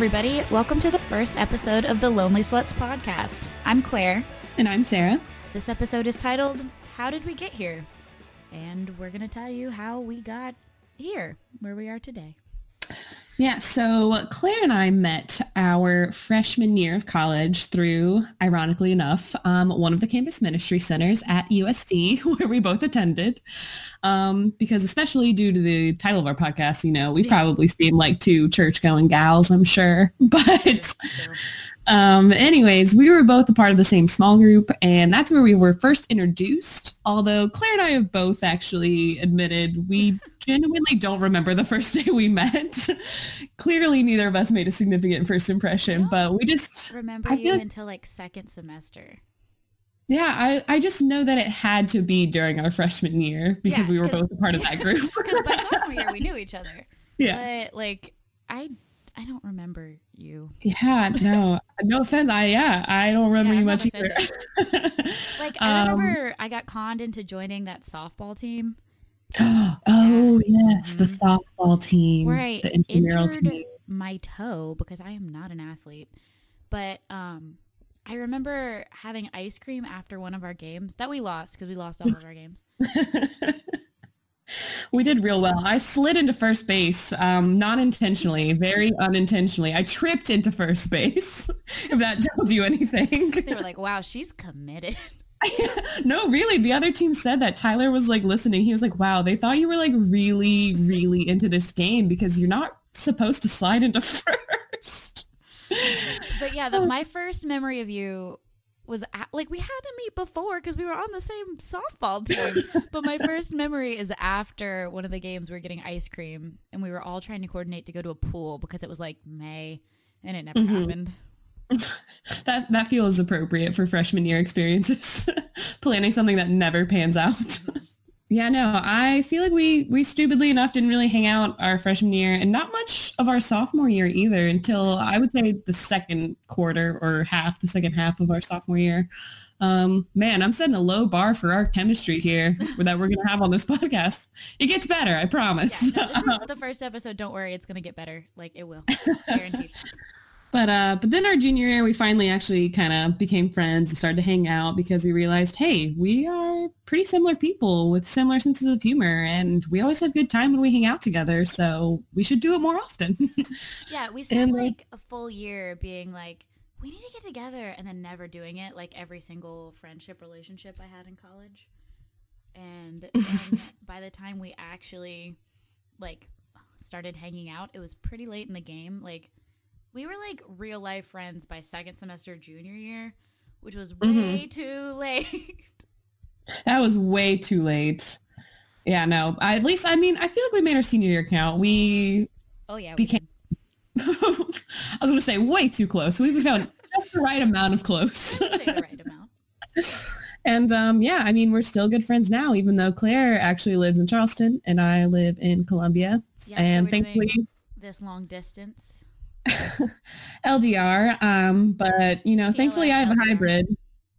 everybody. Welcome to the first episode of the Lonely Sluts podcast. I'm Claire. And I'm Sarah. This episode is titled How Did We Get Here? And we're going to tell you how we got here, where we are today. Yeah, so Claire and I met our freshman year of college through, ironically enough, um, one of the campus ministry centers at USC, where we both attended. Um, because especially due to the title of our podcast, you know, we probably seem like two church-going gals, I'm sure. But um, anyways, we were both a part of the same small group, and that's where we were first introduced. Although Claire and I have both actually admitted we genuinely don't remember the first day we met. Clearly, neither of us made a significant first impression, but we just remember you like, until like second semester. Yeah, I, I just know that it had to be during our freshman year because yeah, we were both a part of that group. Because by sophomore year we knew each other. Yeah, but like I I don't remember you. Yeah, no, no offense. I yeah, I don't remember yeah, you much either. like I um, remember, I got conned into joining that softball team. oh yeah. yes, mm-hmm. the softball team, I the injured team. my toe because I am not an athlete. But um, I remember having ice cream after one of our games that we lost because we lost all of our games. we did real well. I slid into first base, um, not intentionally, very unintentionally. I tripped into first base, if that tells you anything. They were like, wow, she's committed. no, really. The other team said that Tyler was like listening. He was like, wow, they thought you were like really, really into this game because you're not supposed to slide into first. But yeah, the, my first memory of you was at, like we had to meet before because we were on the same softball team. but my first memory is after one of the games we were getting ice cream and we were all trying to coordinate to go to a pool because it was like May and it never mm-hmm. happened. that that feels appropriate for freshman year experiences. Planning something that never pans out. Yeah, no, I feel like we we stupidly enough didn't really hang out our freshman year and not much of our sophomore year either until I would say the second quarter or half, the second half of our sophomore year. Um, man, I'm setting a low bar for our chemistry here that we're going to have on this podcast. It gets better, I promise. Yeah, no, this is the first episode. Don't worry, it's going to get better. Like it will, guaranteed. But uh, but then our junior year, we finally actually kind of became friends and started to hang out because we realized, hey, we are pretty similar people with similar senses of humor, and we always have good time when we hang out together. So we should do it more often. yeah, we spent and, uh, like a full year being like, we need to get together, and then never doing it. Like every single friendship relationship I had in college, and by the time we actually like started hanging out, it was pretty late in the game. Like we were like real life friends by second semester junior year, which was way mm-hmm. too late. That was way too late. Yeah, no. I, at least I mean, I feel like we made our senior year count. We Oh yeah. became I was gonna say way too close. We found just the right amount of close. the right amount. and um, yeah, I mean, we're still good friends now, even though Claire actually lives in Charleston and I live in Columbia. Yeah, and so thankfully, this long distance. LDR. Um, but you know, thankfully I have a hybrid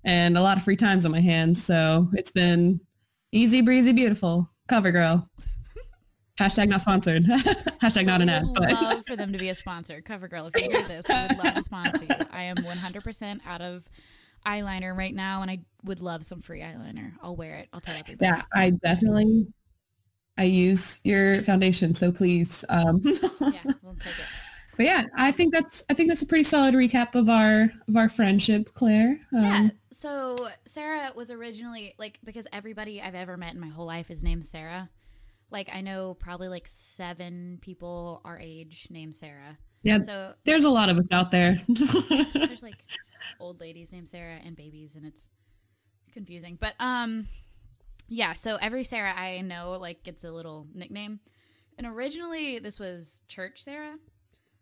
and a lot of free times on my hands, so it's been easy breezy beautiful. Cover girl. Hashtag not sponsored. Hashtag not an ad. But love for them to be a sponsor. Covergirl, if you hear this, I would love to sponsor you. I am 100% out of eyeliner right now, and I would love some free eyeliner. I'll wear it. I'll tell everybody. Yeah, I definitely. I use your foundation, so please. Um. yeah, we'll take it but yeah, I think that's I think that's a pretty solid recap of our of our friendship, Claire. Um, yeah. So Sarah was originally like because everybody I've ever met in my whole life is named Sarah. Like I know probably like seven people our age named Sarah. Yeah. So there's a lot of us out there. there's like old ladies named Sarah and babies, and it's confusing. But um, yeah. So every Sarah I know like gets a little nickname. And originally this was Church Sarah,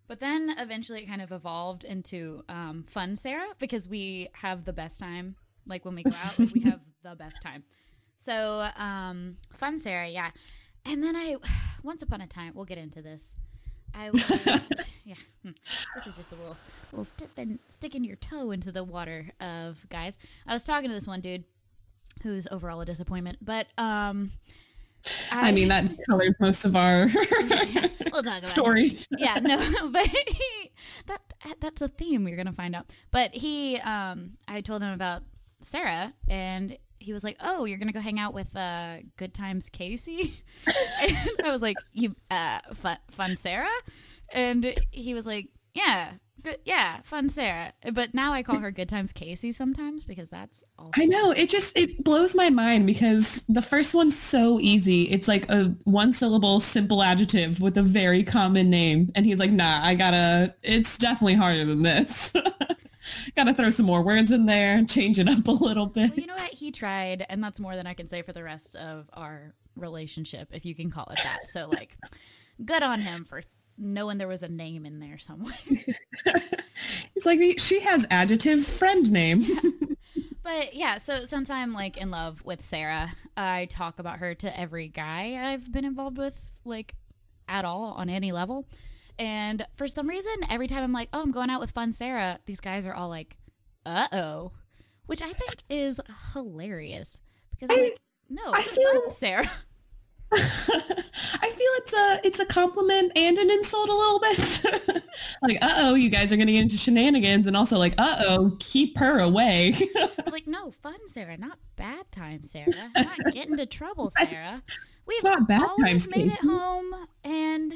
but then eventually it kind of evolved into um, Fun Sarah because we have the best time. Like when we go out, like we have the best time. So um, Fun Sarah, yeah. And then I, once upon a time, we'll get into this. I was, yeah. Hmm, this is just a little, little sticking, sticking your toe into the water of guys. I was talking to this one dude who's overall a disappointment, but um, I, I mean, that colors most of our yeah, we'll talk about stories. It. Yeah, no, but he, that that's a theme you're gonna find out. But he, um, I told him about Sarah, and he was like, "Oh, you're gonna go hang out with uh, Good Times Casey," and I was like, "You uh, fun, fun Sarah," and he was like, "Yeah." Good, yeah, fun Sarah. But now I call her Good Times Casey sometimes because that's all. I know. It just it blows my mind because the first one's so easy. It's like a one syllable simple adjective with a very common name. And he's like, nah, I gotta it's definitely harder than this. gotta throw some more words in there, change it up a little bit. Well, you know what? He tried, and that's more than I can say for the rest of our relationship, if you can call it that. So like good on him for knowing there was a name in there somewhere. it's like she has adjective friend name. but yeah, so since I'm like in love with Sarah, I talk about her to every guy I've been involved with, like at all on any level. And for some reason, every time I'm like, oh, I'm going out with fun Sarah, these guys are all like, uh oh, which I think is hilarious because I, like, no, I feel Sarah. I feel it's a it's a compliment and an insult a little bit. like, uh oh, you guys are gonna get into shenanigans, and also like, uh oh, keep her away. like, no, fun, Sarah, not bad time, Sarah. Not get into trouble, Sarah. We've not bad always times, made it home and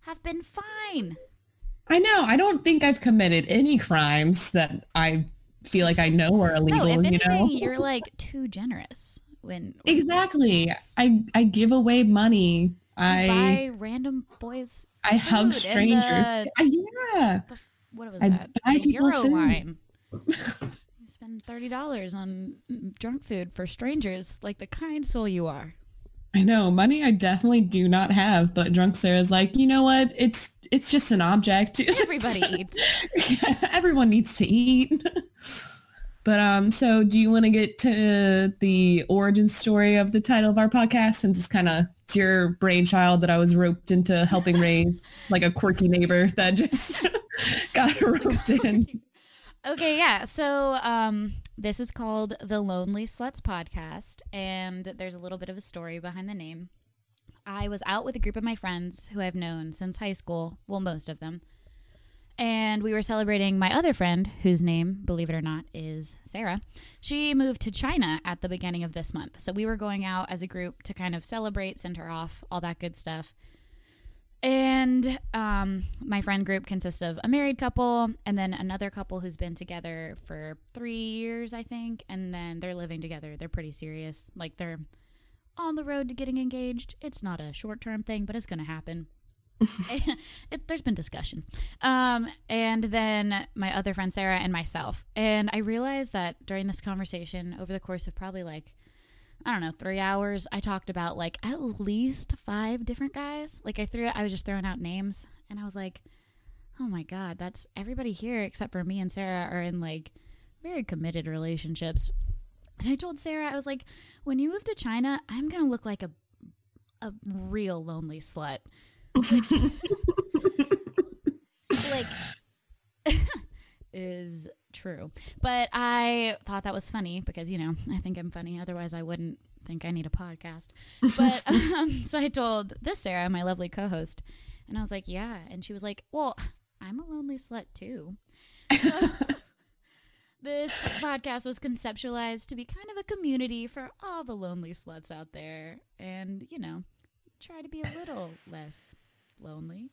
have been fine. I know. I don't think I've committed any crimes that I feel like I know are illegal. No, if anything, you know? you're like too generous when exactly i i give away money i buy random boys i hug strangers the, I, yeah the, what was I that buy the euro food. wine you spend $30 on drunk food for strangers like the kind soul you are I know money I definitely do not have, but drunk Sarah's like, you know what? It's it's just an object. Everybody eats. everyone needs to eat. But um, so do you want to get to the origin story of the title of our podcast since it's kind of it's your brainchild that I was roped into helping raise, like a quirky neighbor that just got roped in. Okay, yeah. So um, this is called the Lonely Sluts Podcast, and there's a little bit of a story behind the name. I was out with a group of my friends who I've known since high school. Well, most of them and we were celebrating my other friend, whose name, believe it or not, is Sarah. She moved to China at the beginning of this month. So we were going out as a group to kind of celebrate, send her off, all that good stuff. And um, my friend group consists of a married couple and then another couple who's been together for three years, I think. And then they're living together. They're pretty serious. Like they're on the road to getting engaged. It's not a short term thing, but it's going to happen. It, there's been discussion. Um, and then my other friend Sarah and myself. And I realized that during this conversation, over the course of probably like, I don't know, three hours, I talked about like at least five different guys. Like I threw, I was just throwing out names, and I was like, oh my god, that's everybody here except for me and Sarah are in like very committed relationships. And I told Sarah, I was like, when you move to China, I'm gonna look like a a real lonely slut like is true. But I thought that was funny because, you know, I think I'm funny. Otherwise, I wouldn't think I need a podcast. But um, so I told this Sarah, my lovely co host, and I was like, yeah. And she was like, well, I'm a lonely slut too. So this podcast was conceptualized to be kind of a community for all the lonely sluts out there and, you know, try to be a little less lonely.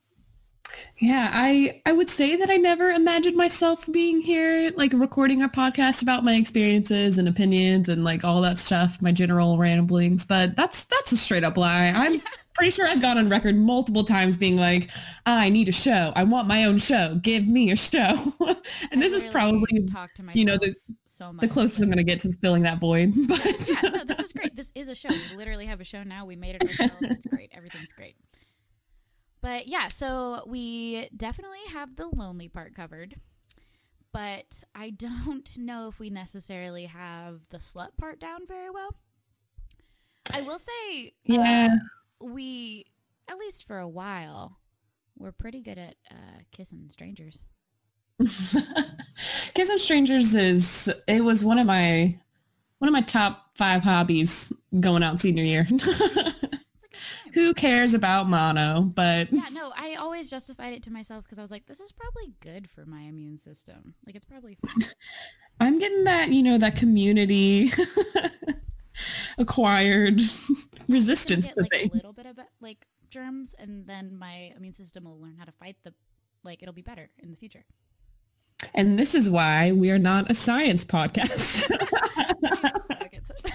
Yeah, I I would say that I never imagined myself being here, like recording a podcast about my experiences and opinions and like all that stuff, my general ramblings. But that's that's a straight up lie. I'm pretty sure I've gone on record multiple times being like, I need a show. I want my own show. Give me a show. and this is probably talk to you know the so the closest I'm going to get to filling that void. But yeah, no, this is great. This is a show. We literally have a show now. We made it ourselves. It's great. Everything's great. But yeah, so we definitely have the lonely part covered. But I don't know if we necessarily have the slut part down very well. I will say, yeah, uh, we at least for a while we're pretty good at uh, kissing strangers. kissing strangers is it was one of my one of my top five hobbies going out senior year. who cares about mono? But Yeah, no, I always justified it to myself because I was like, this is probably good for my immune system. Like, it's probably fine. I'm getting that, you know, that community acquired resistance get to like things. a little bit of like germs, and then my immune system will learn how to fight the. Like, it'll be better in the future. And this is why we are not a science podcast. I suck at stuff.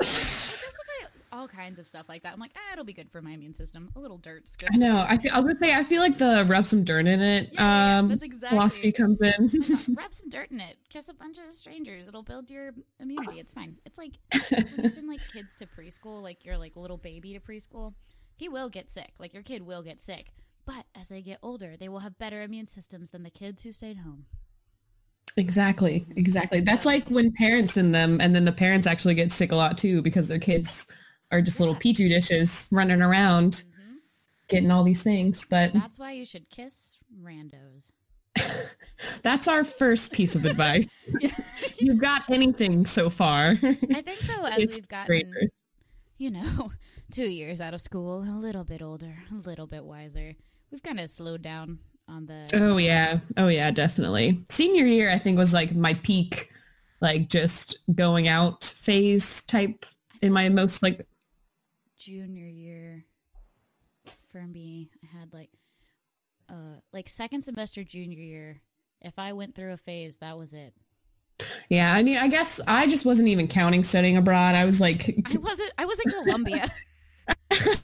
I justify all kinds of stuff like that. I'm like, ah, it'll be good for my immune system. A little dirt's good. I know. I, feel, I was gonna say I feel like the rub some dirt in it. Yeah, yeah, yeah, um, that's exactly- philosophy comes in. Rub some dirt in it. Kiss a bunch of strangers. It'll build your immunity. It's fine. It's like when you send like kids to preschool, like your like little baby to preschool, he will get sick. Like your kid will get sick. But as they get older, they will have better immune systems than the kids who stayed home. exactly. Exactly. That's like when parents send them, and then the parents actually get sick a lot too because their kids are just little Yeah. petri dishes running around hmm getting all these things. But That's why you should kiss randos. that's our first piece of advice. You've got anything so far? I think though, as It's we've gotten, strangers. you know, two years out of school, a little bit older, a little bit wiser, we've kind of slowed down on the. Oh yeah. Oh yeah, definitely. Senior year I think was like my peak like just going out phase type in my most like junior year for me i had like uh like second semester junior year. If i went through a phase that was it. Yeah, I mean I guess I just wasn't even counting studying abroad. I was like i wasn't i was in columbia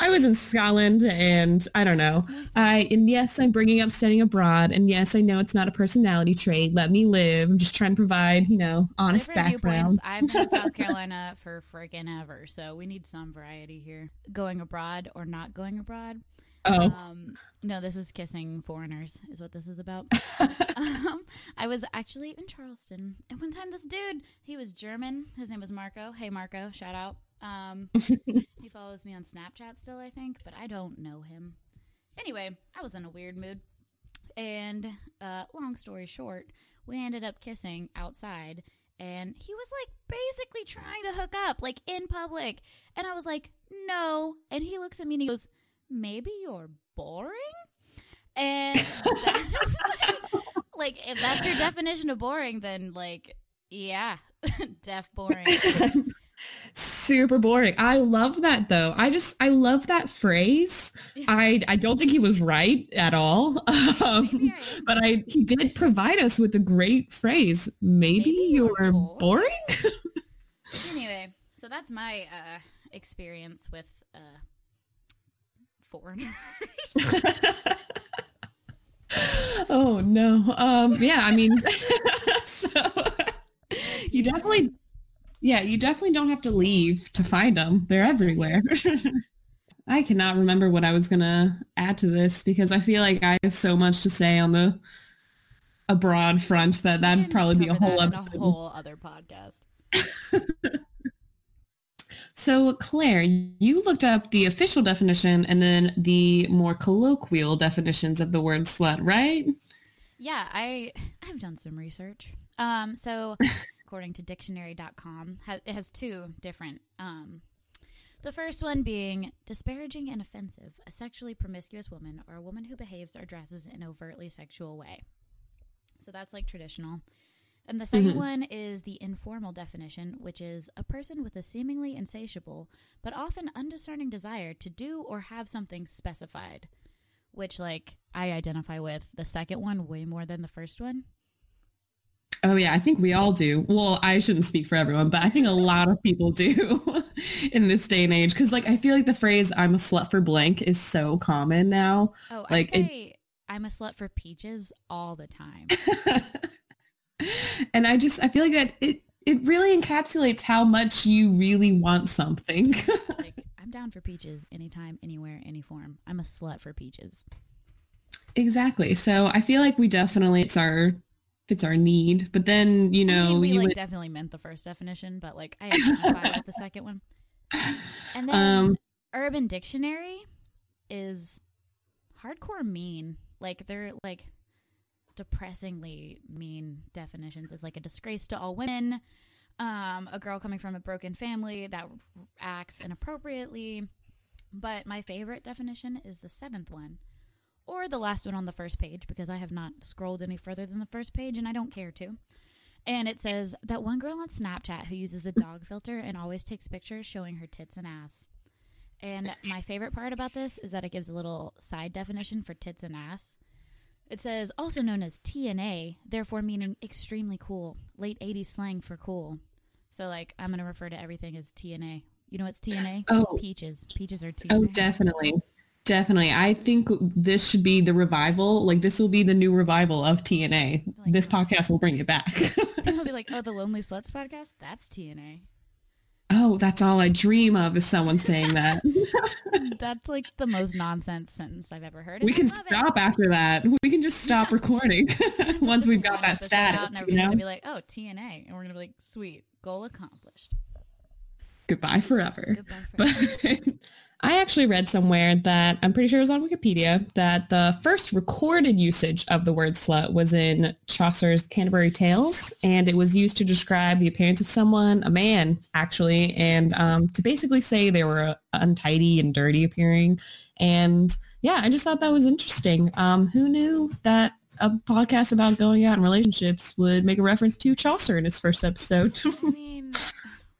I was in Scotland and I don't know. I and yes, I'm bringing up studying abroad and yes, I know it's not a personality trait. Let me live. I'm just trying to provide, you know, honest background. i've been in south carolina for freaking ever so we need some variety here going abroad or not going abroad Oh. um no this is kissing foreigners is what this is about um, I was actually in Charleston, and one time this dude, he was German. His name was Marco. Hey, Marco, shout out. Um, he follows me on Snapchat still, I think, but I don't know him. Anyway, I was in a weird mood, and uh, long story short, we ended up kissing outside, and he was like basically trying to hook up, like in public, and I was like, no, and he looks at me and he goes, maybe you're boring. And that's like if that's your definition of boring, then like yeah, deaf boring. Super boring. I love that though. I just I love that phrase. Yeah. I I don't think he was right at all. Um, but I he did provide us with a great phrase. Maybe, Maybe you're you're bored. boring. Anyway, so that's my uh, experience with uh, foreigners. oh no. Um yeah, I mean so you definitely yeah, you definitely don't have to leave to find them. They're everywhere. I cannot remember what I was going to add to this because I feel like I have so much to say on the abroad front that that'd probably be a whole that in episode. a whole other podcast. So Claire, you looked up the official definition and then the more colloquial definitions of the word slut, right? Yeah, I I've done some research. Um, so according to dictionary.com, it has two different. Um, the first one being disparaging and offensive, a sexually promiscuous woman or a woman who behaves or dresses in an overtly sexual way. So that's like traditional. And the 2nd Mhm. one is the informal definition, which is a person with a seemingly insatiable but often undiscerning desire to do or have something specified. Which, like, I identify with the second one way more than the first one. Oh yeah, I think we all do. Well, I shouldn't speak for everyone, but I think a lot of people do in this day and age because like I feel like the phrase I'm a slut for blank is so common now. Oh, Like, I it- say I'm a slut for peaches all the time. and I just I feel like that it it really encapsulates how much you really want something. like, I'm down for peaches anytime, anywhere, any form. I'm a slut for peaches. exactly. So I feel like we definitely it's our it's our need. But then, you I know, mean, we you like would- definitely meant the first definition, but like I identify with the second one. And then Um, Urban Dictionary is hardcore mean. Like they're like depressingly mean definitions is like a disgrace to all women, um, a girl coming from a broken family that acts inappropriately. But my favorite definition is the seventh one, or the last one on the first page, because I have not scrolled any further than the first page and I don't care to. And it says that one girl on Snapchat who uses the dog filter and always takes pictures showing her tits and ass. And my favorite part about this is that it gives a little side definition for tits and ass. It says also known as TNA, therefore meaning extremely cool, late 80s slang for cool. So like I'm going to refer to everything as TNA. You know what's TNA? Oh. Peaches. Peaches are TNA. Oh, definitely. Definitely. I think this should be the revival. Like this will be the new revival of TNA. Like- this podcast will bring it back. People be like, "Oh, the Lonely Sluts podcast? That's TNA." oh, that's all I dream of is someone saying that. That's like the most nonsense sentence I've ever heard. we can love it. stop after that. We can just stop recording once we've got that episode out and status, you know? gonna be like, "Oh, TNA," and we're gonna be like, "Sweet, goal accomplished." Goodbye forever. Goodbye. But forever. I actually read somewhere that I'm pretty sure it was on Wikipedia that the first recorded usage of the word slut was in Chaucer's Canterbury Tales, and it was used to describe the appearance of someone, a man actually, and um, to basically say they were uh, untidy and dirty appearing. And yeah, I just thought that was interesting. Um, who knew that a podcast about going out in relationships would make a reference to Chaucer in its first episode? I mean,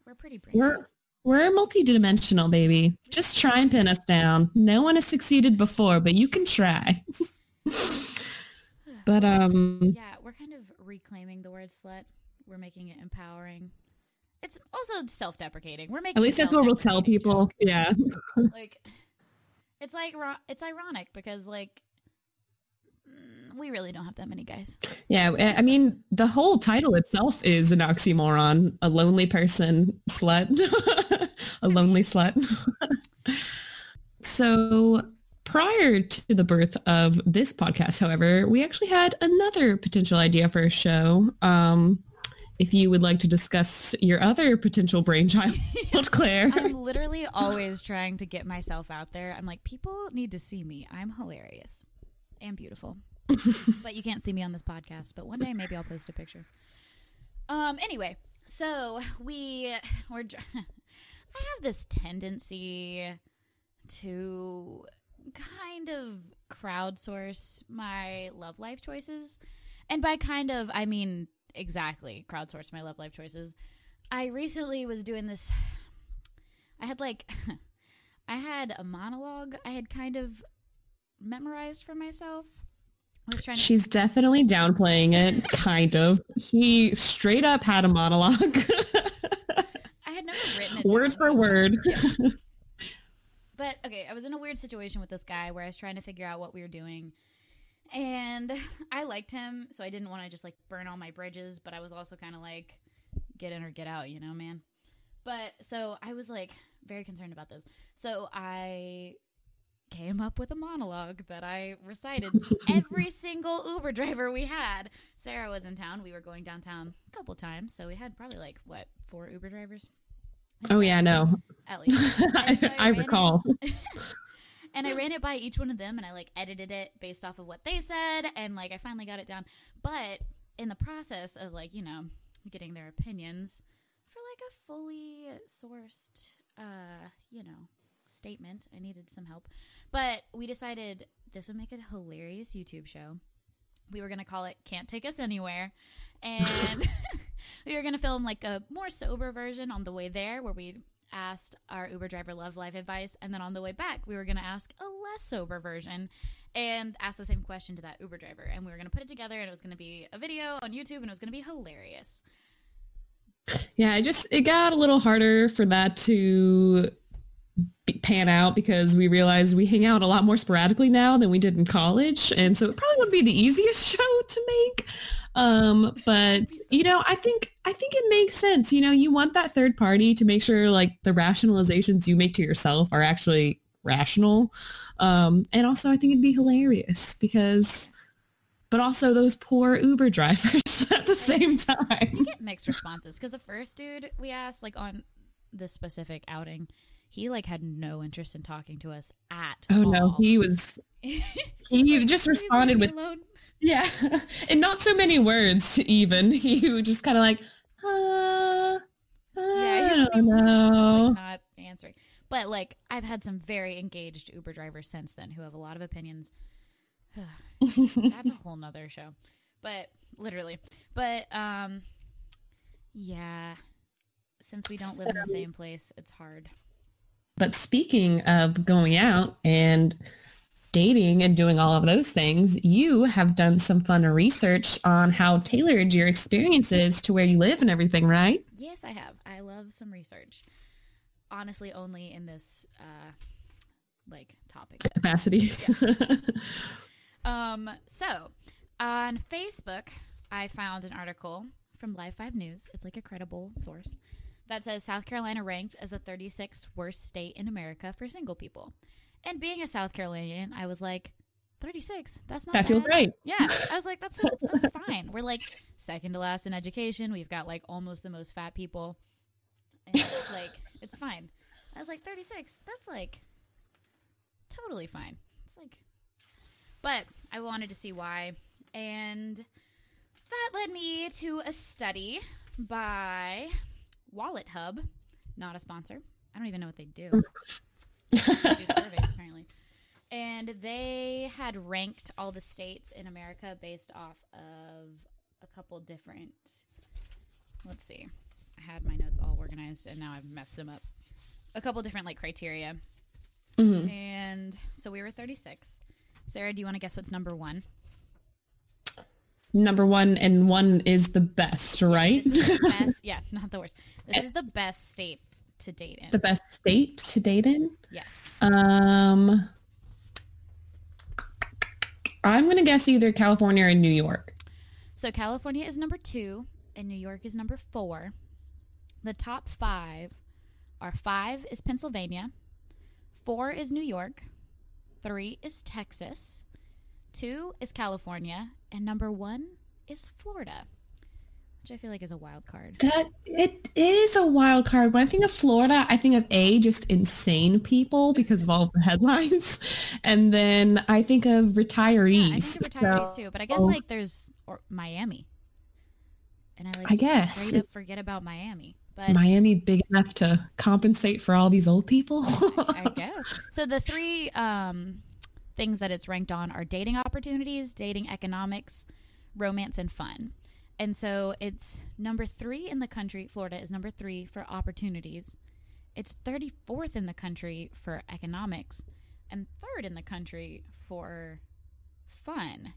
we're pretty brave. We're we're multidimensional, baby. Just try and pin us down. No one has succeeded before, but you can try. but um yeah, we're kind of reclaiming the word slut. We're making it empowering. It's also self-deprecating. We're making at least that's what we'll tell people. joke. Yeah. Like, it's like it's ironic because like mm, we really don't have that many guys. Yeah, I I mean, the whole title itself is an oxymoron. A lonely person slut. a lonely slut. so prior to the birth of this podcast, however, we actually had another potential idea for a show. Um, if you would like to discuss your other potential brainchild, Claire. I'm literally always trying to get myself out there. I'm like, people need to see me. I'm hilarious and beautiful. but you can't see me on this podcast. But one day maybe I'll post a picture. Um. Anyway, so we we're. I have this tendency to kind of crowdsource my love life choices, and by kind of I mean exactly crowdsource my love life choices. I recently was doing this. I had like, I had a monologue I had kind of memorized for myself. I was trying to. She's definitely downplaying it, kind of. He straight up had a monologue, I had never written it word for word. But okay, I was in a weird situation with this guy where I was trying to figure out what we were doing. And I liked him, so I didn't want to just like burn all my bridges, but I was also kind of like get in or get out, you know, man. But so I was like very concerned about this. So I came up with a monologue that I recited to every single Uber driver we had. Sarah was in town. We were going downtown a couple times, so we had probably like what, four Uber drivers? Oh yeah, no, At least. So I, I recall. and I ran it by each one of them and I like edited it based off of what they said and like I finally got it down. But in the process of like, you know, getting their opinions for like a fully sourced uh, you know, statement, I needed some help. But we decided this would make a hilarious YouTube show. We were going to call it Can't Take Us Anywhere. And we were going to film like a more sober version on the way there where we asked our Uber driver love life advice. And then on the way back, we were going to ask a less sober version and ask the same question to that Uber driver. And we were going to put it together and it was going to be a video on YouTube and it was going to be hilarious. Yeah, it just it got a little harder for that to pan out because we realized we hang out a lot more sporadically now than we did in college, and so it probably wouldn't be the easiest show to make. Um, but you know, I think I think it makes sense. You know, you want that third party to make sure like the rationalizations you make to yourself are actually rational. Um, and also, I think it'd be hilarious because, but also those poor Uber drivers at the same time. We get mixed responses because the first dude we asked, like on this specific outing, he like had no interest in talking to us at Oh all. no, he was he just responded with alone. yeah, and not so many words even. He was just kind of like, uh, Oh no. like, not answering. But like I've had some very engaged Uber drivers since then who have a lot of opinions. That's a whole nother show. But literally. But um yeah. Since we don't live in the same place, it's hard. But speaking of going out and dating and doing all of those things, you have done some fun research on how tailored your experience is to where you live and everything, right? Yes, I have. I love some research. Honestly, only in this uh like topic. Capacity. Um, so on Facebook, I found an article from Live 5 News. It's like a credible source that says South Carolina ranked as the 36th worst state in America for single people. And being a South Carolinian, I was like, 36? That's not that feels bad. right. Yeah, I was like, that's that's fine. We're like second to last in education. We've got like almost the most fat people, and it's like it's fine. I was like, 36. That's like totally fine. It's like, but I wanted to see why, and that led me to a study by Wallet Hub, not a sponsor. I don't even know what they do. They do surveys, apparently. And they had ranked all the states in America based off of a couple different. Let's see. I had my notes all organized and now I've messed them up. A couple different like criteria. Mhm. And so we were 36. Sarah, do you want to guess what's number one? Number one and one is the best, right? This the best. Yeah, not the worst. This is the best state to date in. the best state to date in. yes. Um, I'm gonna guess either California or New York. So California is number two, and New York is number four. The top five are five is Pennsylvania, four is New York, three is Texas, two is California, and number one is Florida, which I feel like is a wild card. That it is a wild card. When I think of Florida, I think of a just insane people because of all the headlines, and then I think of retirees. Yeah, I think of retirees So, too, but I guess like there's or Miami, and I like I guess it's- forget about Miami, but Miami big enough to compensate for all these old people. I guess. So the three um, things that it's ranked on are dating opportunities, dating economics, romance, and fun. And so it's number three in the country. Florida is number three for opportunities. It's 34th in the country for economics, and third in the country for fun,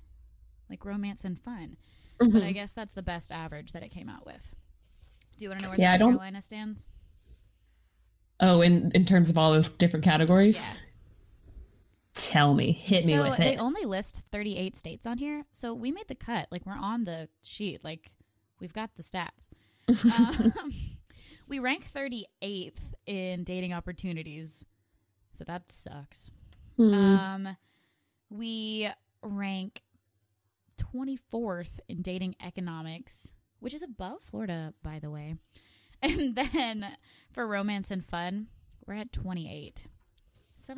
like romance and fun. But I Mhm. guess that's the best average that it came out with. Do you want to know where Yeah, South Carolina stands? Oh, in in terms of all those different categories. Yeah. Tell me, hit me so with it. they only list 38 states on here. So we made the cut. Like we're on the sheet. Like we've got the stats. Um, we rank 38th in dating opportunities. So that sucks. Hmm. um, we rank 24th in dating economics which is above florida by the way. And then for romance and fun we're at 28 so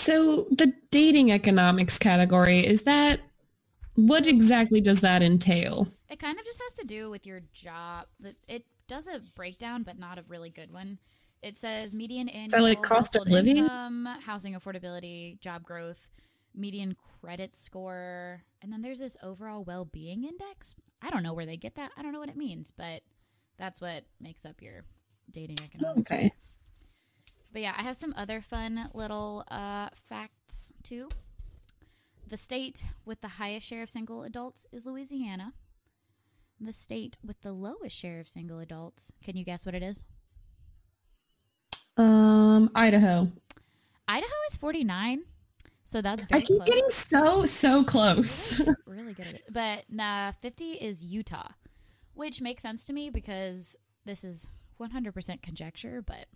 So the dating economics category is that what exactly does that entail? It kind of just has to do with your job. It does a breakdown, but not a really good one. It says median annual like, cost of living? income, housing affordability, job growth, median credit score, and then there's this overall well-being index. I don't know where they get that. I don't know what it means, but that's what makes up your dating economics. Okay. But yeah, I have some other fun little uh, facts too. The state with the highest share of single adults is Louisiana. The state with the lowest share of single adults, can you guess what it is? Um, Idaho. Idaho is 49. So that's very I keep close. getting so so close. really good at it. But nah, 50 is Utah, which makes sense to me because this is 100% conjecture, but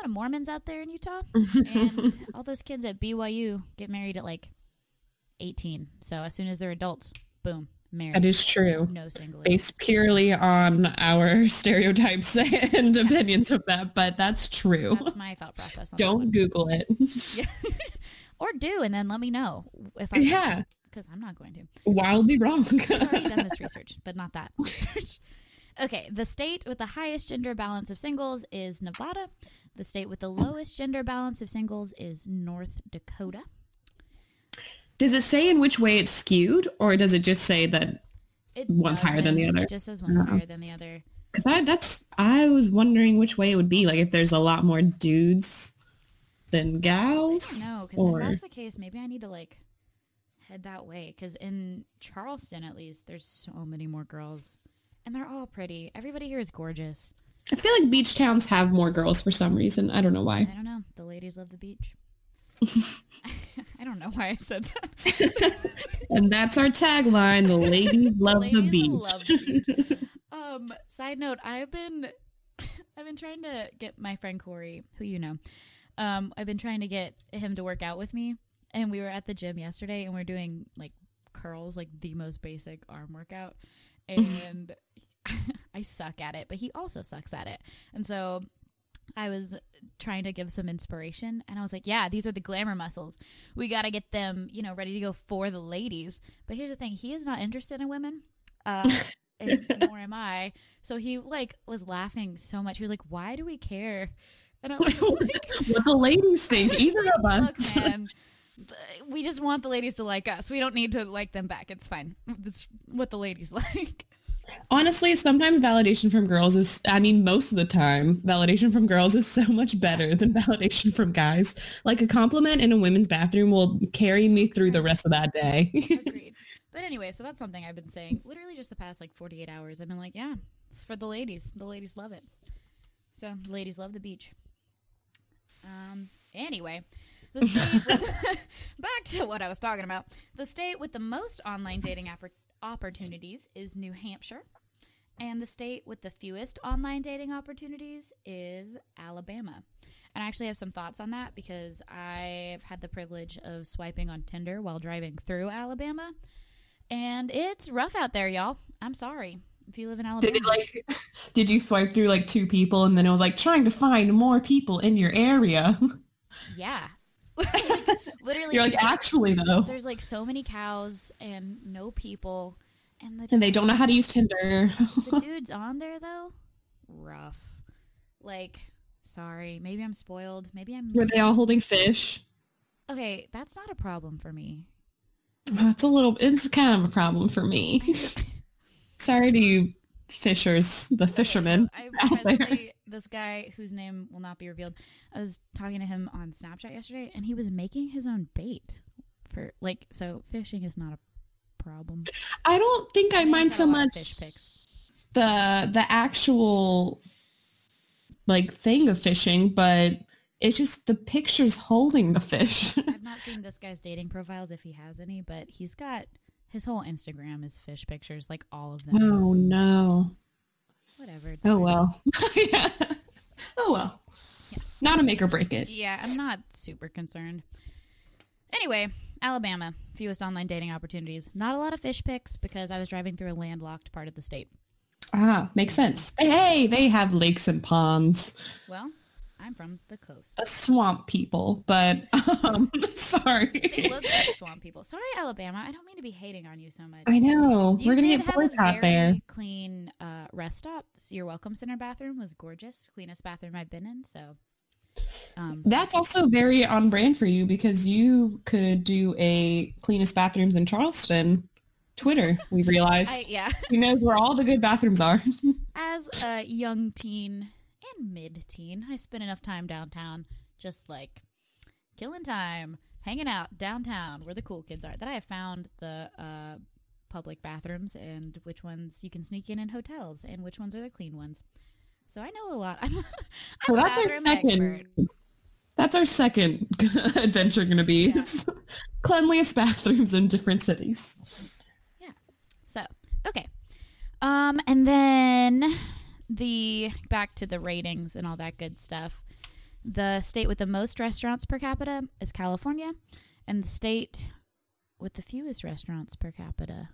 lot of Mormons out there in Utah. and all those kids at BYU get married at like 18. So as soon as they're adults, boom, married. that is true. no single. Based purely on our stereotypes and opinions of that, but that's true. That's my thought process. On Don't. Google it. Yeah. or do, and then let me know if I. Yeah, Because I'm not going to. wildly wrong. I've already done this research, but not that research. Okay, the state with the highest gender balance of singles is Nevada. The state with the lowest gender balance of singles is North Dakota. Does it say in which way it's skewed, or does it just say that? It One's higher than the other. It just says one's Oh. higher than the other. Because I that's I was wondering which way it would be. Like if there's a lot more dudes than gals. No, because or if that's the case, maybe I need to like head that way. Because in Charleston, at least, there's so many more girls, and they're all pretty. Everybody here is gorgeous. I feel like beach towns have more girls for some reason. I don't know why. I don't know. The ladies love the beach. I don't know why I said that. And that's our tagline: the ladies love the Ladies beach. love the beach. Um, side note, I've been I've been trying to get my friend Corey, who you know. Um, I've been trying to get him to work out with me. And we were at the gym yesterday and we are doing like curls, like the most basic arm workout. And I suck at it, but he also sucks at it. And so I was trying to give some inspiration and I was like, yeah, these are the glamour muscles. We got to get them, you know, ready to go for the ladies. But here's the thing, he is not interested in women. Uh and nor am I. So he like was laughing so much. He was like, "Why do we care?" And I was like, what the ladies think, either of "Look, us. man, we just want the ladies to like us. We don't need to like them back. It's fine. That's what the ladies like." Honestly, sometimes validation from girls is, I mean, most of the time, validation from girls is so much better than validation from guys. Like a compliment in a women's bathroom will carry me through the rest of that day. Agreed. But anyway, so that's something I've been saying literally just the past like 48 hours. I've been like, "Yeah, it's for the ladies. The ladies love it." So the ladies love the beach. Um. Anyway, the state with, back to what I was talking about. The state with the most online dating oppor- opportunities is New Hampshire, and the state with the fewest online dating opportunities is Alabama. And I actually have some thoughts on that because I've had the privilege of swiping on Tinder while driving through Alabama, and it's rough out there, y'all. I'm sorry if you live in Alabama. Did it like, did you swipe through like two people and then it was like trying to find more people in your area? yeah, like, literally. You're like, actually though. there's like so many cows and no people, and the And they don't know how to use Tinder. the dudes on there though, rough. Like, sorry, maybe I'm spoiled. Maybe I'm Were they all holding fish? okay. That's not a problem for me. That's a little, it's kind of a problem for me. Sorry to you fishers, the fishermen. I out there. presently this guy whose name will not be revealed. I was talking to him on Snapchat yesterday, and he was making his own bait for like. So fishing is not a problem. I don't think I He's mind so a lot of much fish pics. the the actual like thing of fishing, but it's just the pictures holding the fish. I've not seen this guy's dating profiles if he has any, but he's got his whole Instagram is fish pictures, like all of them. oh no. Whatever. Oh well. yeah. Oh well. Yeah. Not a make or break it. Yeah, I'm not super concerned. Anyway, Alabama, fewest online dating opportunities. Not a lot of fish pics because I was driving through a landlocked part of the state. Ah, makes sense. Hey, they have lakes and ponds. Well, I'm from the coast. A swamp people, but um They sorry. look like swamp people. Sorry, Alabama. I don't mean to be hating on you so much. I know. You We're gonna get have a boycott very there. Clean uh, rest stop. So your welcome center bathroom was gorgeous. Cleanest bathroom I've been in. So, um, That's also very on brand for you because you could do a cleanest bathrooms in Charleston Twitter. We realized I, yeah. he knows where all the good bathrooms are. As a young teen and mid-teen, I spent enough time downtown, just like killing time, hanging out downtown where the cool kids are. That I have found the uh, public bathrooms and which ones you can sneak in in hotels and which ones are the clean ones. So I know a lot. I'm, I'm so a that's our bathroom second. expert. That's our second adventure going to be Yeah. cleanliest bathrooms in different cities. Yeah. So okay, um, and then the back to the ratings and all that good stuff. The state with the most restaurants per capita is California, and the state with the fewest restaurants per capita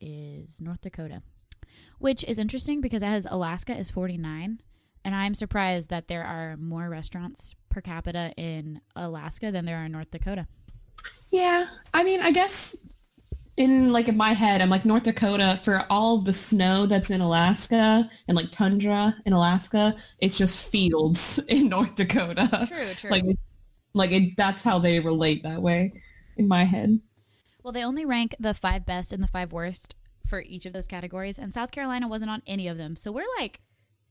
is North Dakota, which is interesting because as Alaska is 49, and I'm surprised that there are more restaurants per capita in Alaska than there are in North Dakota. Yeah, I mean, I guess in like in my head, I'm like North Dakota for all the snow that's in Alaska and like tundra in Alaska. It's just fields in North Dakota. True, true. Like, like it, that's how they relate that way in my head. well, they only rank the five best and the five worst for each of those categories, and South Carolina wasn't on any of them. So we're like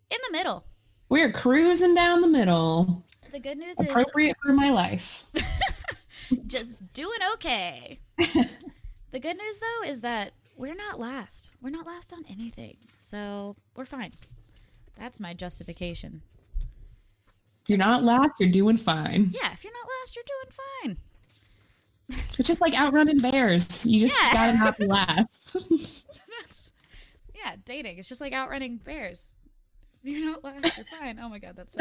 in the middle. We're cruising down the middle. The good news is Appropriate for my life. just doing okay. the good news though is that we're not last. We're not last on anything. So we're fine. That's my justification. You're not last, you're doing fine. Yeah, if you're not last, you're doing fine. It's just like outrunning bears. You just Yeah. gotta not be last. That's, yeah, dating. It's just like outrunning bears. You're not last. You're fine. Oh my god, that's so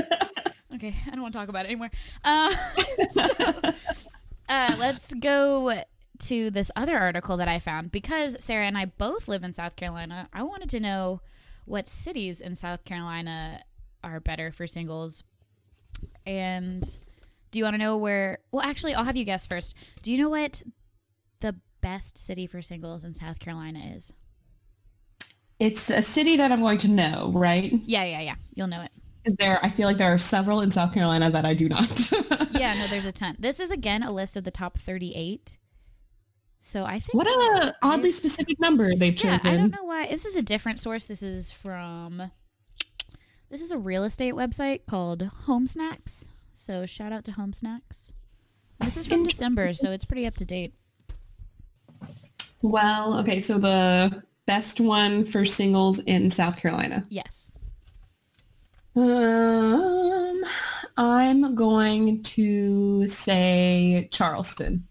okay. I don't want to talk about it anymore. Uh, so, uh, let's go to this other article that I found because Sarah and I both live in South Carolina. I wanted to know what cities in South Carolina are better for singles. And do you want to know where? Well, actually, I'll have you guess first. Do you know what the best city for singles in South Carolina is? it's a city that I'm going to know, right? Yeah, yeah, yeah. You'll know it. There I feel like there are several in South Carolina that I do not. Yeah, no, there's a ton. This is again a list of the top 38. So I think What a oddly specific number they've Yeah, chosen. I don't know why. This is a different source. This is from This is a real estate website called HomeSnacks. So shout out to HomeSnacks. This is from December, so it's pretty up to date. Well, okay, so the best one for singles in South Carolina. Yes. Um, I'm going to say Charleston.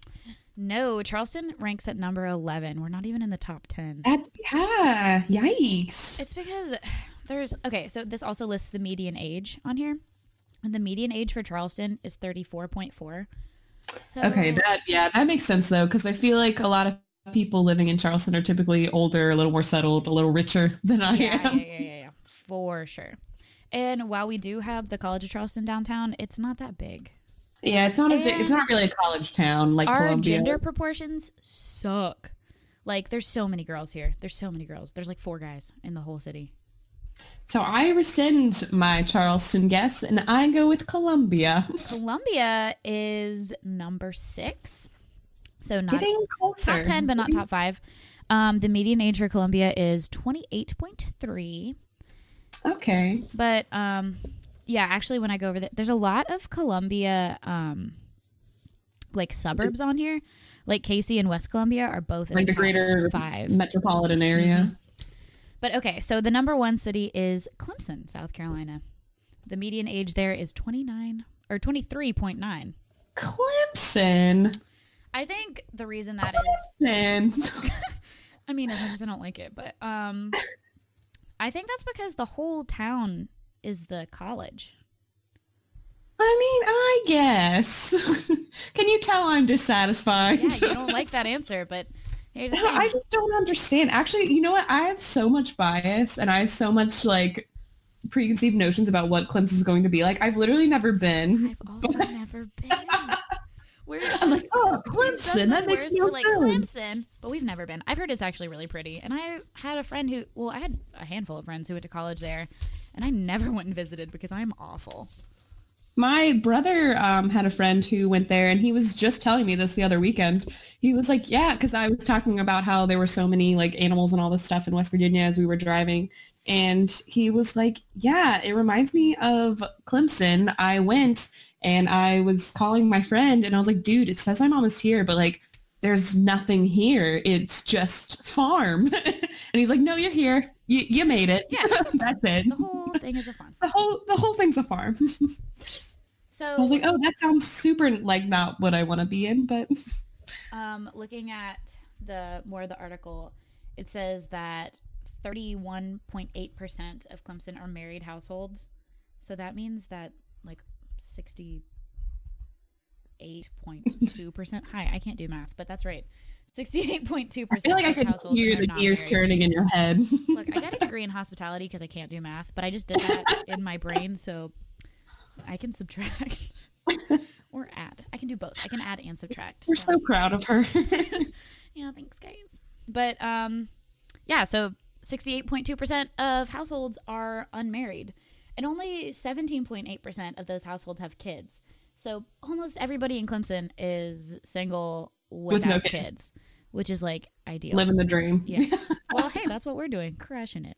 No, Charleston ranks at number 11. We're not even in the top 10. That's yeah, yikes. It's because there's okay, so this also lists the median age on here. And the median age for Charleston is 34.4. So Okay, that yeah, that makes sense though, because I feel like a lot of people living in Charleston are typically older, a little more settled, a little richer than I yeah, am. yeah, yeah, yeah, yeah, for sure. And while we do have the College of Charleston downtown, it's not that big. Yeah, it's not as big. It's not really a college town like Our Columbia. gender proportions suck. Like, there's so many girls here. There's so many girls. There's like four guys in the whole city. So I rescind my Charleston guess and I go with Columbia. Columbia is number six. So not Getting closer. top 10, but not top five. Um, the median age for Columbia is 28.3. Okay. But um, yeah, actually, when I go over there, there's a lot of Columbia um, like suburbs on here. Like Cayce and West Columbia are both in Like the the greater five. metropolitan area. But okay, so the number one city is Clemson, South Carolina. The median age there is 29 or 23.9. Clemson. I think the reason that is, Clemson. I mean, as much as I don't like it, but um, I think that's because the whole town is the college. I mean, I guess. Can you tell I'm dissatisfied? Yeah, you don't like that answer, but here's the No, I just don't understand. Actually, you know what? I have so much bias and I have so much like preconceived notions about what Clemson is going to be like. I've literally never been. I've also never been. We're I'm like, oh, Clemson. That makes no We're like. Clemson, but we've never been. I've heard it's actually really pretty, and I had a friend who, well, I had a handful of friends who went to college there, and I never went and visited because I'm awful. My brother um, had a friend who went there, and he was just telling me this the other weekend. He was like, "Yeah," because I was talking about how there were so many like animals and all this stuff in West Virginia as we were driving, and he was like, "Yeah, it reminds me of Clemson. I went and I was calling my friend, and I was like, dude, it says I'm almost here, but like." There's nothing here. It's just farm. and he's like, no, you're here. You, you made it. Yeah. That's it. The whole thing is a farm. The whole the whole thing's a farm. So, I was like, oh, that sounds super like not what I want to be in, but um, looking at the more of the article, it says that 31.8 percent of Clemson are married households. So that means that like 68.2 percent. Hi, I can't do math, but that's right. 68.2 I feel like I of can hear the gears married. turning in your head. Look, I got a degree in hospitality because I can't do math, but I just did that in my brain, so I can subtract. or add. I can do both. I can add and subtract. We're so proud of her. yeah, thanks, guys. But um, yeah. So 68.2% of households are unmarried, and only 17.8% of those households have kids. So almost everybody in Clemson is single without no kids, kids. which is like ideal. Living the dream. Yeah. well, hey, that's what we're doing, crushing it.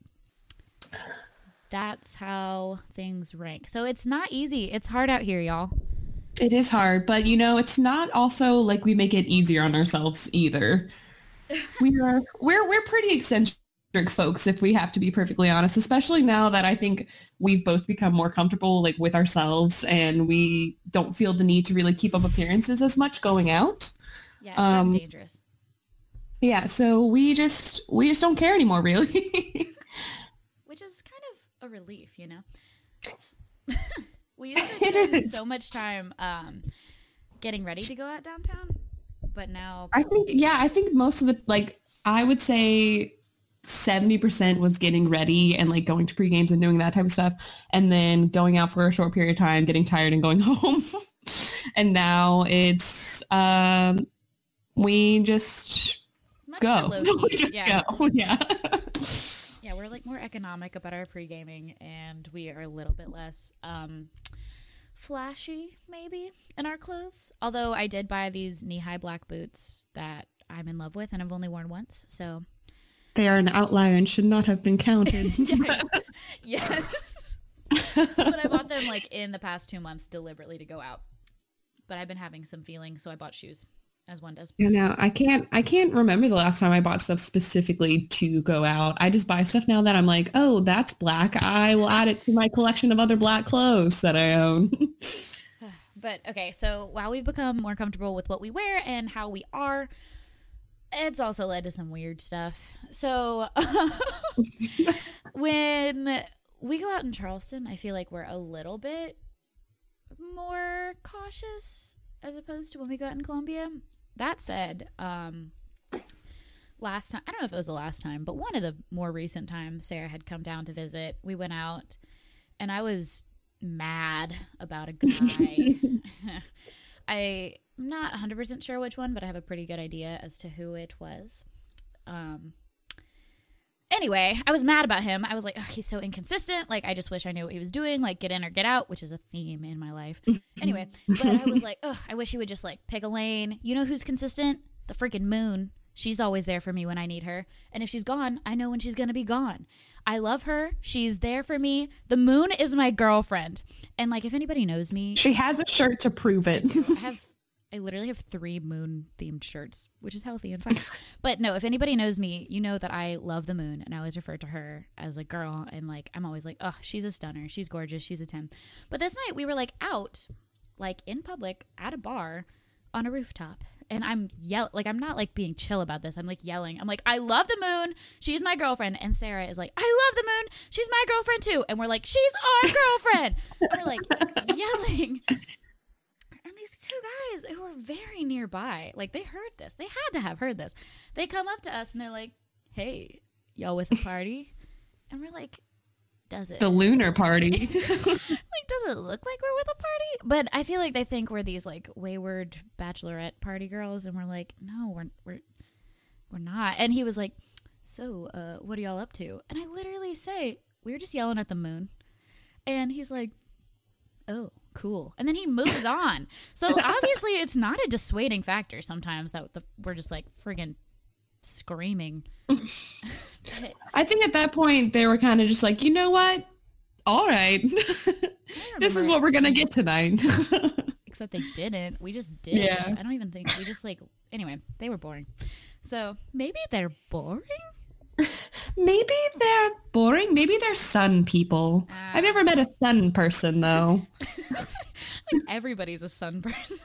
That's how things rank. So it's not easy. It's hard out here, y'all. It is hard, but you know, it's not also like we make it easier on ourselves either. we are we're we're pretty eccentric folks if we have to be perfectly honest, especially now that I think we've both become more comfortable like with ourselves and we don't feel the need to really keep up appearances as much going out. Yeah, it's Um, dangerous. Yeah, so we just we just don't care anymore really. Which is kind of a relief, you know? We used to spend so much time um, getting ready to go out downtown, but now I think yeah, I think most of the like I would say 70% was getting ready and like going to pre-games and doing that type of stuff and then going out for a short period of time, getting tired and going home. and now it's um we just much go. we just yeah. go. Yeah. Yeah, we're like more economic about our pre gaming, and we are a little bit less um, flashy, maybe, in our clothes. Although I did buy these knee high black boots that I'm in love with, and I've only worn once. So they are an outlier and should not have been counted. Yes, but I bought them like in the past two months deliberately to go out. But I've been having some feelings, so I bought shoes, as one does. Yeah, no, I can't. I can't remember the last time I bought stuff specifically to go out. I just buy stuff now that I'm like, oh, that's black. I will add it to my collection of other black clothes that I own. But okay, so while we've become more comfortable with what we wear and how we are, it's also led to some weird stuff. So when we go out in Charleston, I feel like we're a little bit more cautious as opposed to when we go out in Columbia. That said, um last time I don't know if it was the last time, but one of the more recent times Sarah had come down to visit, we went out and I was mad about a guy. I'm not 100% sure which one, but I have a pretty good idea as to who it was. Um Anyway, I was mad about him. I was like, oh, he's so inconsistent. Like, I just wish I knew what he was doing. Like, get in or get out, which is a theme in my life. Anyway, but I was like, oh, I wish he would just like pick a lane. You know who's consistent? The freaking moon. She's always there for me when I need her. And if she's gone, I know when she's going to be gone. I love her. She's there for me. The moon is my girlfriend. And like, if anybody knows me, she has a shirt to prove it. I have I literally have three moon themed shirts, which is healthy and fine. but no, if anybody knows me, you know that I love the moon and I always refer to her as a girl and like I'm always like, oh, she's a stunner, she's gorgeous, she's a 10. But this night we were like out, like in public at a bar on a rooftop. And I'm yell like I'm not like being chill about this. I'm like yelling. I'm like, I love the moon. She's my girlfriend. And Sarah is like, I love the moon. She's my girlfriend too. And we're like, she's our girlfriend. and we're like yelling two guys who were very nearby, like they heard this. They had to have heard this. They come up to us and they're like, "Hey, y'all with a party?" and we're like, "Does it? the lunar party. like, does it look like we're with a party?" But I feel like they think we're these like wayward bachelorette party girls, and we're like, "No, we're we're we're not." And he was like, "So, uh, what are y'all up to?" And I literally say, "We were just yelling at the moon," and he's like, "Oh." Cool. And then he moves on. So obviously, it's not a dissuading factor sometimes that the, we're just like friggin' screaming. I think at that point they were kind of just like, you know what? All right. This is what we're going to get tonight. Except they didn't. We just did. Yeah. I don't even think we just like. Anyway, they were boring. So maybe they're boring. Maybe they're boring. Maybe they're sun people. Ah. I've never met a sun person though. Like everybody's a sun person.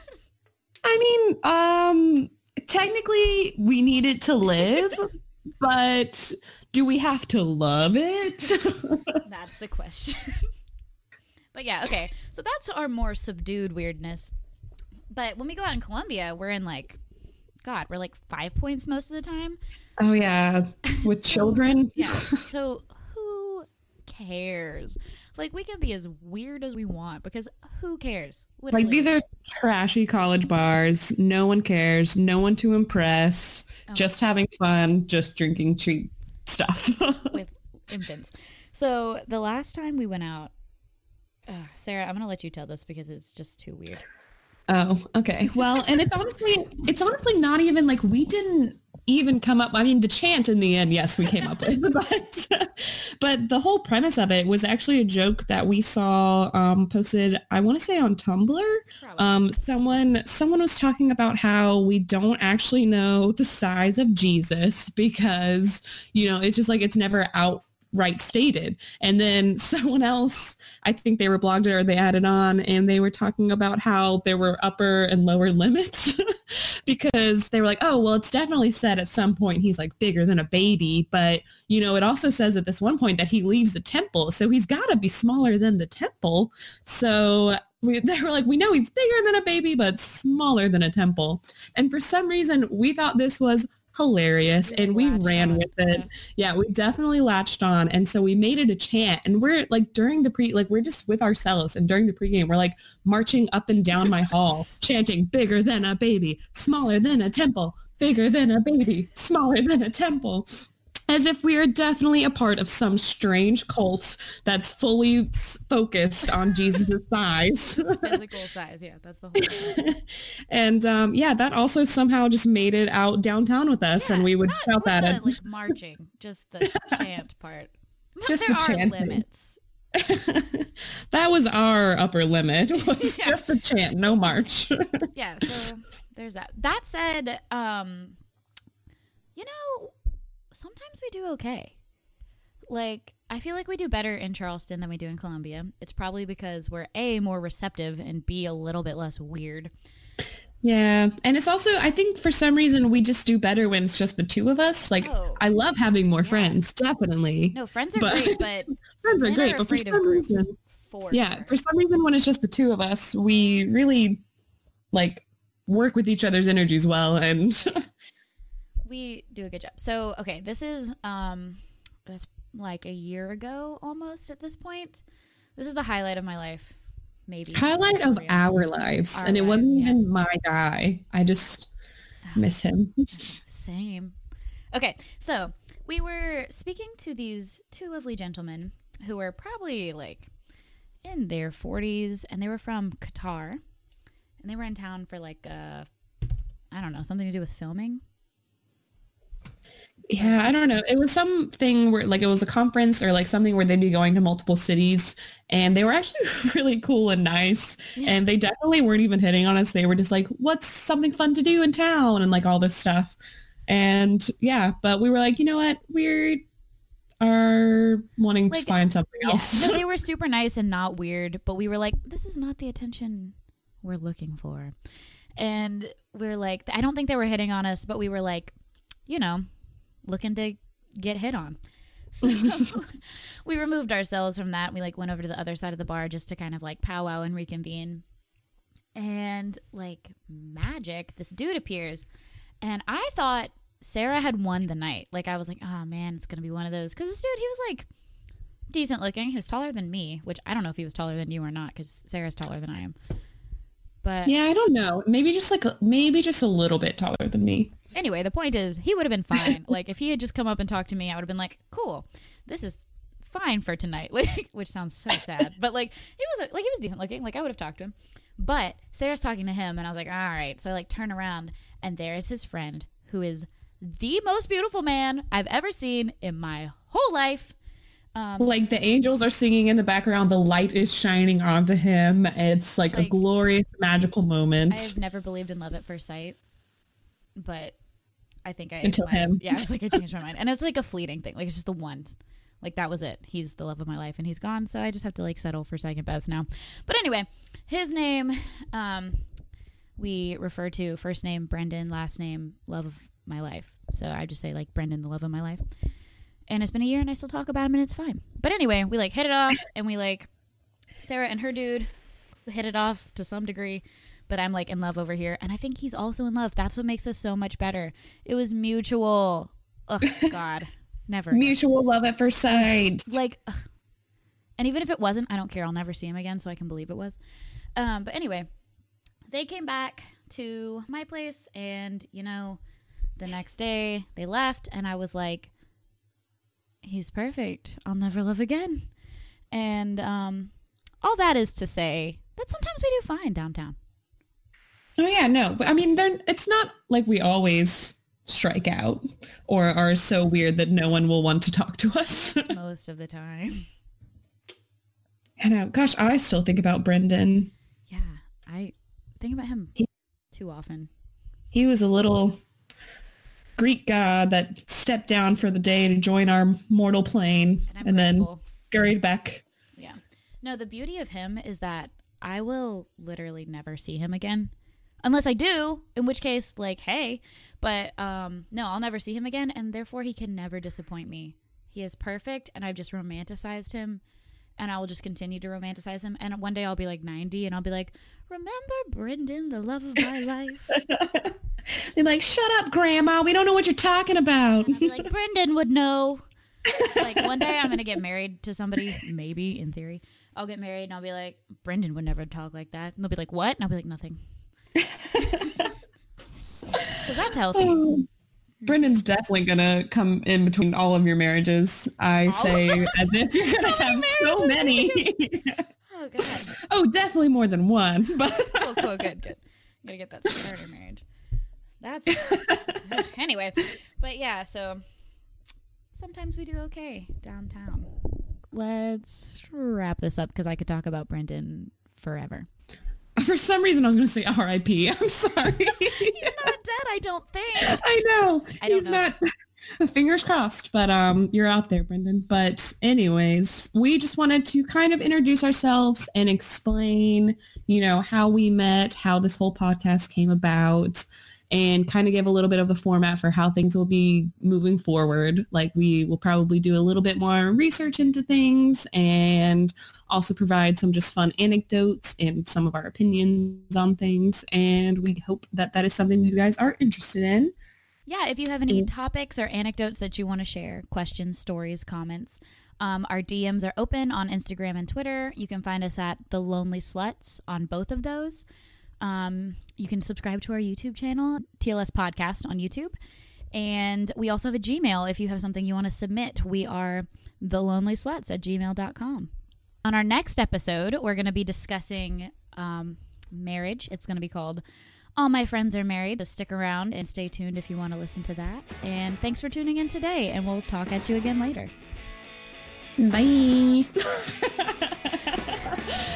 I mean, um, technically we need it to live, but do we have to love it? That's the question. but yeah, okay. So that's our more subdued weirdness. But when we go out in Columbia, we're in like, God, we're like five points most of the time. Oh yeah, with So- children. Yeah. So who cares? Like we can be as weird as we want because who cares? Like these are trashy college bars. No one cares. No one to impress. Oh. Just having fun. Just drinking cheap stuff with infants. So the last time we went out, uh, Sarah, I'm gonna let you tell this because it's just too weird. Oh, okay. Well, and it's honestly, it's honestly not even like we didn't even come up. I mean, the chant in the end, yes, we came up with, but but the whole premise of it was actually a joke that we saw um, posted. I want to say on Tumblr. Um, someone someone was talking about how we don't actually know the size of Jesus because you know it's just like it's never out right stated. And then someone else, I think they were blogged or they added on and they were talking about how there were upper and lower limits because they were like, oh, well, it's definitely said at some point he's like bigger than a baby. But, you know, it also says at this one point that he leaves the temple. So he's got to be smaller than the temple. So we, they were like, we know he's bigger than a baby, but smaller than a temple. And for some reason, we thought this was hilarious and we ran on. with it. Yeah. yeah, we definitely latched on. And so we made it a chant and we're like during the pre like we're just with ourselves and during the pregame we're like marching up and down my hall chanting bigger than a baby, smaller than a temple, bigger than a baby, smaller than a temple as if we are definitely a part of some strange cult that's fully focused on Jesus' size. Physical size, yeah, that's the whole. and um, yeah, that also somehow just made it out downtown with us, yeah, and we would shout that at like marching, just the chant part. Just there the chant limits. that was our upper limit. Was yeah. just the chant, no march. yeah, so there's that. That said, um, you know sometimes we do okay. Like, I feel like we do better in Charleston than we do in Columbia. It's probably because we're A, more receptive, and B, a little bit less weird. Yeah. And it's also, I think for some reason, we just do better when it's just the two of us. Like, oh, I love having more yeah. friends, definitely. No, friends are but, great, but friends are great. Are but for some reason, for yeah, sure. for some reason, when it's just the two of us, we really like work with each other's energies well. And we do a good job. So, okay, this is um it's like a year ago almost at this point. This is the highlight of my life. Maybe. Highlight of our lives. Our and it wasn't yeah. even my guy. I just miss him. Same. Okay, so we were speaking to these two lovely gentlemen who were probably like in their 40s and they were from Qatar and they were in town for like uh I don't know, something to do with filming yeah, I don't know. It was something where like it was a conference or like something where they'd be going to multiple cities and they were actually really cool and nice. Yeah. And they definitely weren't even hitting on us. They were just like, what's something fun to do in town and like all this stuff. And yeah, but we were like, you know what? We're are wanting like, to find something yeah. else. no, they were super nice and not weird, but we were like, this is not the attention we're looking for. And we are like, I don't think they were hitting on us, but we were like, you know, looking to get hit on. So we removed ourselves from that. We like went over to the other side of the bar just to kind of like powwow and reconvene. And like magic, this dude appears. And I thought Sarah had won the night. Like I was like, oh man, it's gonna be one of those. Cause this dude, he was like decent looking. He was taller than me, which I don't know if he was taller than you or not, because Sarah's taller than I am. But yeah, I don't know. Maybe just like maybe just a little bit taller than me. Anyway, the point is he would have been fine. like if he had just come up and talked to me, I would have been like, "Cool, this is fine for tonight." Like, which sounds so sad, but like he was like he was decent looking. Like I would have talked to him. But Sarah's talking to him, and I was like, "All right." So I like turn around, and there is his friend, who is the most beautiful man I've ever seen in my whole life. Um, like the angels are singing in the background, the light is shining onto him. It's like, like a glorious, magical moment. I've never believed in love at first sight, but I think I until him. Yeah, it's like I changed my mind, and it's like a fleeting thing. Like it's just the one. Like that was it. He's the love of my life, and he's gone. So I just have to like settle for second best now. But anyway, his name, um, we refer to first name Brendan, last name love of my life. So I just say like Brendan, the love of my life and it's been a year and I still talk about him and it's fine. But anyway, we like hit it off and we like Sarah and her dude hit it off to some degree, but I'm like in love over here and I think he's also in love. That's what makes us so much better. It was mutual. Oh god. Never. Mutual love at first sight. Like ugh. And even if it wasn't, I don't care. I'll never see him again, so I can believe it was. Um, but anyway, they came back to my place, and you know, the next day they left, and I was like, "He's perfect. I'll never love again." And um, all that is to say that sometimes we do fine downtown. Oh yeah, no, I mean, they're, it's not like we always strike out or are so weird that no one will want to talk to us. Most of the time. I know. Gosh, I still think about Brendan. Yeah, I think about him too often. He was a little Greek god that stepped down for the day to join our mortal plane And and, then scurried back. Yeah. No, the beauty of him is that I will literally never see him again. Unless I do, in which case, like, hey. But um, no, I'll never see him again, and therefore he can never disappoint me. He is perfect, and I've just romanticized him, and I will just continue to romanticize him. And one day I'll be like 90, and I'll be like, remember Brendan, the love of my life? They're like, shut up, grandma. We don't know what you're talking about. Like, Brendan would know. like one day I'm gonna get married to somebody, maybe in theory. I'll get married and I'll be like, Brendan would never talk like that. And they'll be like, What? And I'll be like, Nothing. Because that's healthy. Oh. Brendan's definitely gonna come in between all of your marriages. I All say as if you're gonna have so many. Oh god. oh, definitely more than one. But Cool, cool, good, good. I'm gonna get that starter marriage. That's anyway. But yeah, so sometimes we do okay downtown. Let's wrap this up because I could talk about Brendan forever. for some reason, I was gonna say R.I.P. I'm sorry. He's not dead, I don't think. I know I he's know. not. Fingers crossed, but um, you're out there, Brendan. But anyways, we just wanted to kind of introduce ourselves and explain, you know, how we met, how this whole podcast came about, and kind of give a little bit of the format for how things will be moving forward. Like we will probably do a little bit more research into things and also provide some just fun anecdotes and some of our opinions on things. And we hope that that is something you guys are interested in. Yeah, if you have any topics or anecdotes that you want to share, questions, stories, comments, um, our DMs are open on Instagram and Twitter. You can find us at The Lonely Sluts on both of those. Um, you can subscribe to our YouTube channel, TLS Podcast on YouTube. And we also have a Gmail if you have something you want to submit. We are The Lonely Sluts at gmail.com. On our next episode, we're going to be discussing um, marriage. It's going to be called all my friends are married, so stick around and stay tuned if you want to listen to that. And thanks for tuning in today, and we'll talk at you again later. Bye.